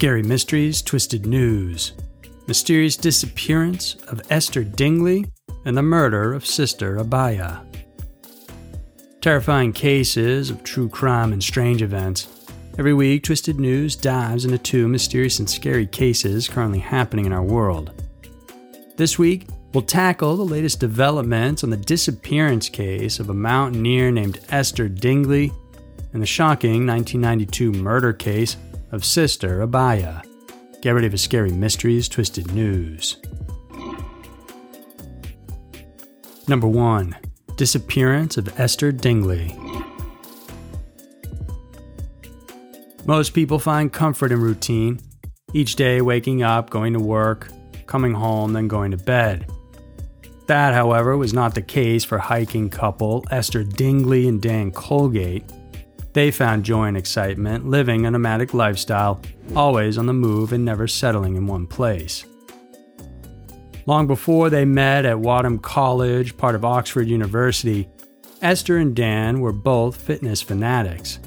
Scary Mysteries, Twisted News, Mysterious Disappearance of Esther Dingley, and the Murder of Sister Abhaya. Terrifying cases of true crime and strange events. Every week, Twisted News dives into two mysterious and scary cases currently happening in our world. This week, we'll tackle the latest developments on the disappearance case of a mountaineer named Esther Dingley and the shocking 1992 murder case of Sister Abhaya. Get ready for scary mysteries, twisted news. Number 1 Disappearance of Esther Dingley. Most people find comfort in routine, each day waking up, going to work, coming home, then going to bed. That, however, was not the case for hiking couple Esther Dingley and Dan Colegate. They found joy and excitement living a nomadic lifestyle, always on the move and never settling in one place. Long before they met at Wadham College, part of Oxford University, Esther and Dan were both fitness fanatics.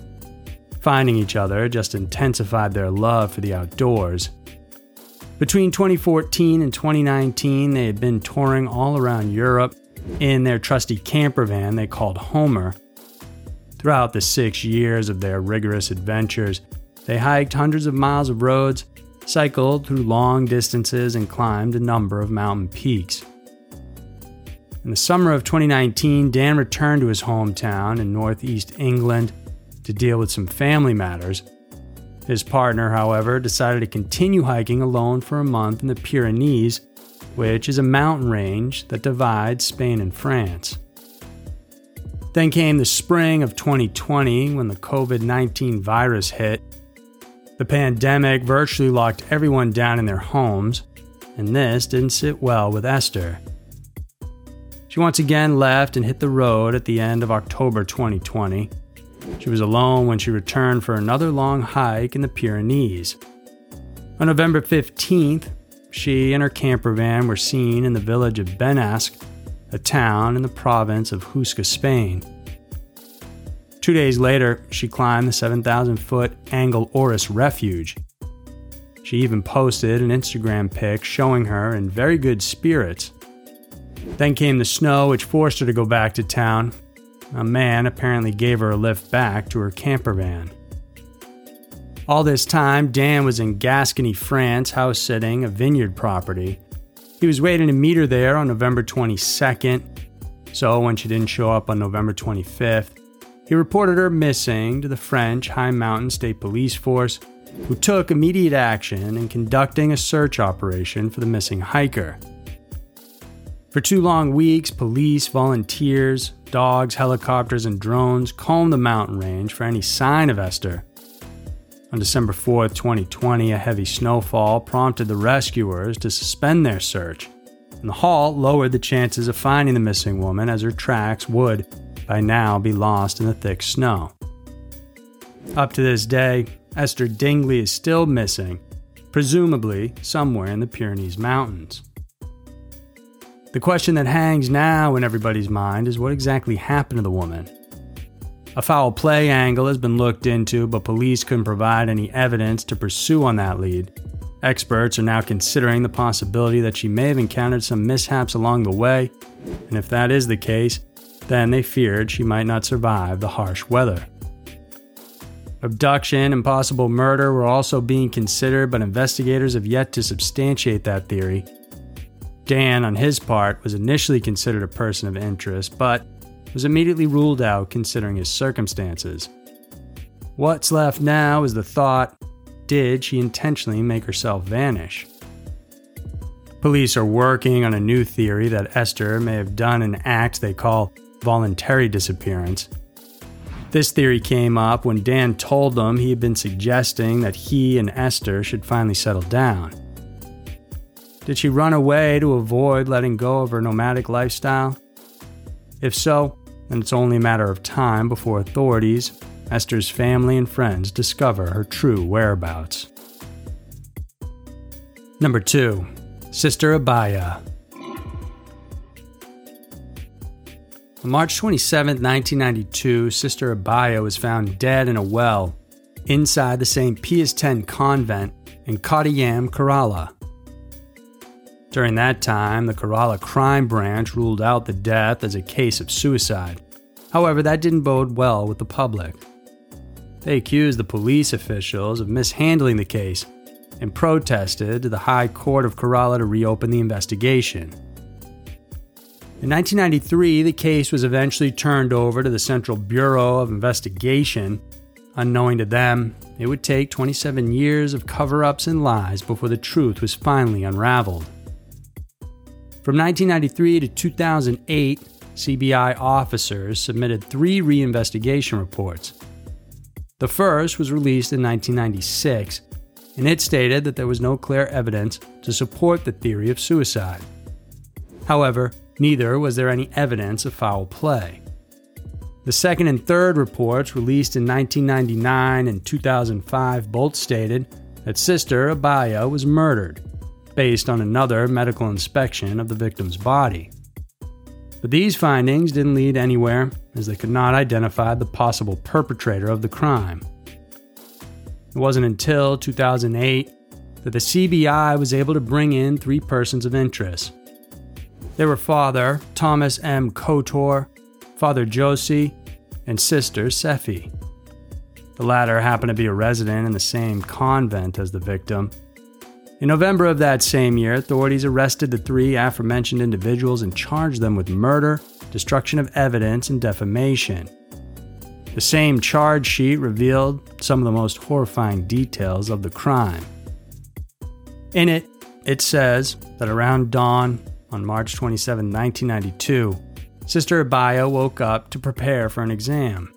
Finding each other just intensified their love for the outdoors. Between 2014 and 2019, they had been touring all around Europe in their trusty camper van they called Homer. Throughout the six years of their rigorous adventures, they hiked hundreds of miles of roads, cycled through long distances, and climbed a number of mountain peaks. In the summer of 2019, Dan returned to his hometown in northeast England to deal with some family matters. His partner, however, decided to continue hiking alone for a month in the Pyrenees, which is a mountain range that divides Spain and France. Then came the spring of 2020 when the COVID 19 virus hit. The pandemic virtually locked everyone down in their homes, and this didn't sit well with Esther. She once again left and hit the road at the end of October 2020. She was alone when she returned for another long hike in the Pyrenees. On November 15th, she and her camper van were seen in the village of Benasque, a town in the province of Huesca, Spain. Two days later, she climbed the 7,000 foot Ángel Orús refuge. She even posted an Instagram pic showing her in very good spirits. Then came the snow, which forced her to go back to town, a man apparently gave her a lift back to her camper van. All this time, Dan was in Gascony, France, house sitting a vineyard property. He was waiting to meet her there on November 22nd, so when she didn't show up on November 25th, he reported her missing to the French High Mountain State Police Force, who took immediate action in conducting a search operation for the missing hiker. For two long weeks, police, volunteers, dogs, helicopters, and drones combed the mountain range for any sign of Esther. On December 4, 2020, a heavy snowfall prompted the rescuers to suspend their search, and the halt lowered the chances of finding the missing woman as her tracks would, by now, be lost in the thick snow. Up to this day, Esther Dingley is still missing, presumably somewhere in the Pyrenees Mountains. The question that hangs now in everybody's mind is what exactly happened to the woman? A foul play angle has been looked into, but police couldn't provide any evidence to pursue on that lead. Experts are now considering the possibility that she may have encountered some mishaps along the way, and if that is the case, then they feared she might not survive the harsh weather. Abduction and possible murder were also being considered, but investigators have yet to substantiate that theory, Dan, on his part, was initially considered a person of interest, but was immediately ruled out considering his circumstances. What's left now is the thought did she intentionally make herself vanish? Police are working on a new theory that Esther may have done an act they call voluntary disappearance. This theory came up when Dan told them he had been suggesting that he and Esther should finally settle down. Did she run away to avoid letting go of her nomadic lifestyle? If so, then it's only a matter of time before authorities, Esther's family, and friends discover her true whereabouts. Number 2. Sister Abhaya. On March 27, 1992, Sister Abhaya was found dead in a well inside the St. Pius X convent in Kottayam Kerala. During that time, the Kerala crime branch ruled out the death as a case of suicide. However, that didn't bode well with the public. They accused the police officials of mishandling the case and protested to the High Court of Kerala to reopen the investigation. In 1993, the case was eventually turned over to the Central Bureau of Investigation. Unknowing to them, it would take 27 years of cover ups and lies before the truth was finally unraveled. From 1993 to 2008, CBI officers submitted three reinvestigation reports. The first was released in 1996, and it stated that there was no clear evidence to support the theory of suicide. However, neither was there any evidence of foul play. The second and third reports, released in 1999 and 2005, both stated that Sister Abhaya was murdered based on another medical inspection of the victim's body. But these findings didn't lead anywhere, as they could not identify the possible perpetrator of the crime. It wasn't until 2008 that the CBI was able to bring in three persons of interest. They were Father Thomas M. Kottoor, Father Josie, and Sister Sephy. The latter happened to be a resident in the same convent as the victim in November of that same year, authorities arrested the three aforementioned individuals and charged them with murder, destruction of evidence, and defamation. The same charge sheet revealed some of the most horrifying details of the crime. In it, it says that around dawn on March 27, 1992, Sister Abhaya woke up to prepare for an exam.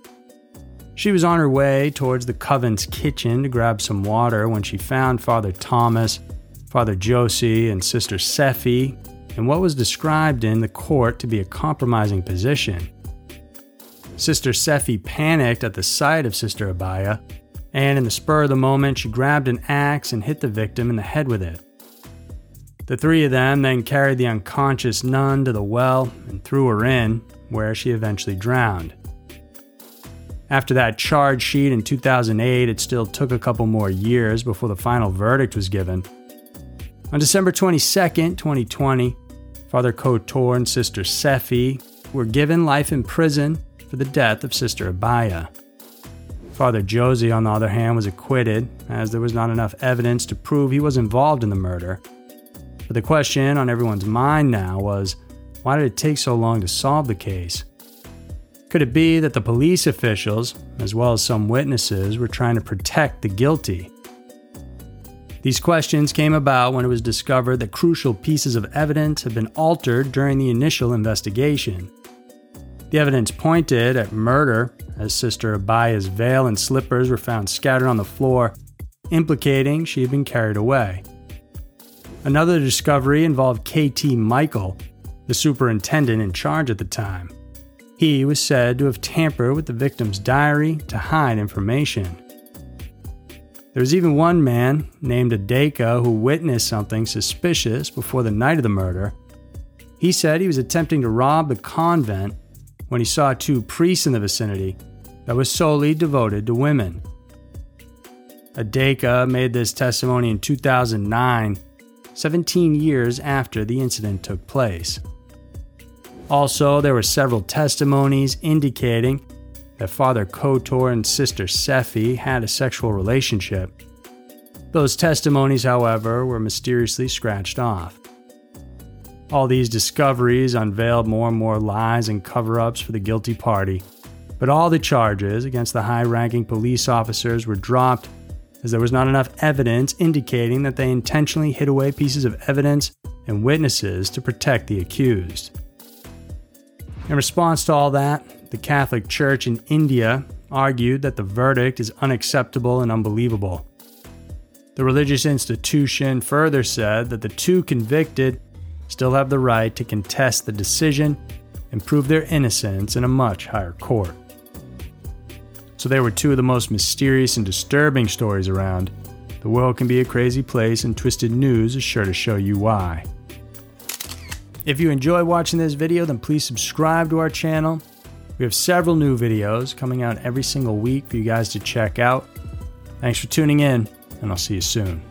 She was on her way towards the Coven's kitchen to grab some water when she found Father Thomas Father Josie and Sister Sephy in what was described in the court to be a compromising position. Sister Sephy panicked at the sight of Sister Abhaya, and in the spur of the moment, she grabbed an axe and hit the victim in the head with it. The three of them then carried the unconscious nun to the well and threw her in, where she eventually drowned. After that charge sheet in 2008, it still took a couple more years before the final verdict was given, on December 22, 2020, Father Kottoor and Sister Sephy were given life in prison for the death of Sister Abhaya. Father Josie, on the other hand, was acquitted, as there was not enough evidence to prove he was involved in the murder. But the question on everyone's mind now was why did it take so long to solve the case? Could it be that the police officials, as well as some witnesses, were trying to protect the guilty? These questions came about when it was discovered that crucial pieces of evidence had been altered during the initial investigation. The evidence pointed at murder, as Sister Abhaya's veil and slippers were found scattered on the floor, implicating she had been carried away. Another discovery involved KT Michael, the superintendent in charge at the time. He was said to have tampered with the victim's diary to hide information. There was even one man named Adakka who witnessed something suspicious before the night of the murder. He said he was attempting to rob the convent when he saw two priests in the vicinity that was solely devoted to women. Adakka made this testimony in 2009, 17 years after the incident took place. Also, there were several testimonies indicating that Father Kottoor and Sister Sephy had a sexual relationship. Those testimonies, however, were mysteriously scratched off. All these discoveries unveiled more and more lies and cover ups for the guilty party, but all the charges against the high ranking police officers were dropped as there was not enough evidence indicating that they intentionally hid away pieces of evidence and witnesses to protect the accused. In response to all that, the Catholic Church in India argued that the verdict is unacceptable and unbelievable. The religious institution further said that the two convicted still have the right to contest the decision and prove their innocence in a much higher court. So, there were two of the most mysterious and disturbing stories around. The world can be a crazy place, and Twisted News is sure to show you why. If you enjoy watching this video, then please subscribe to our channel we have several new videos coming out every single week for you guys to check out. Thanks for tuning in, and I'll see you soon.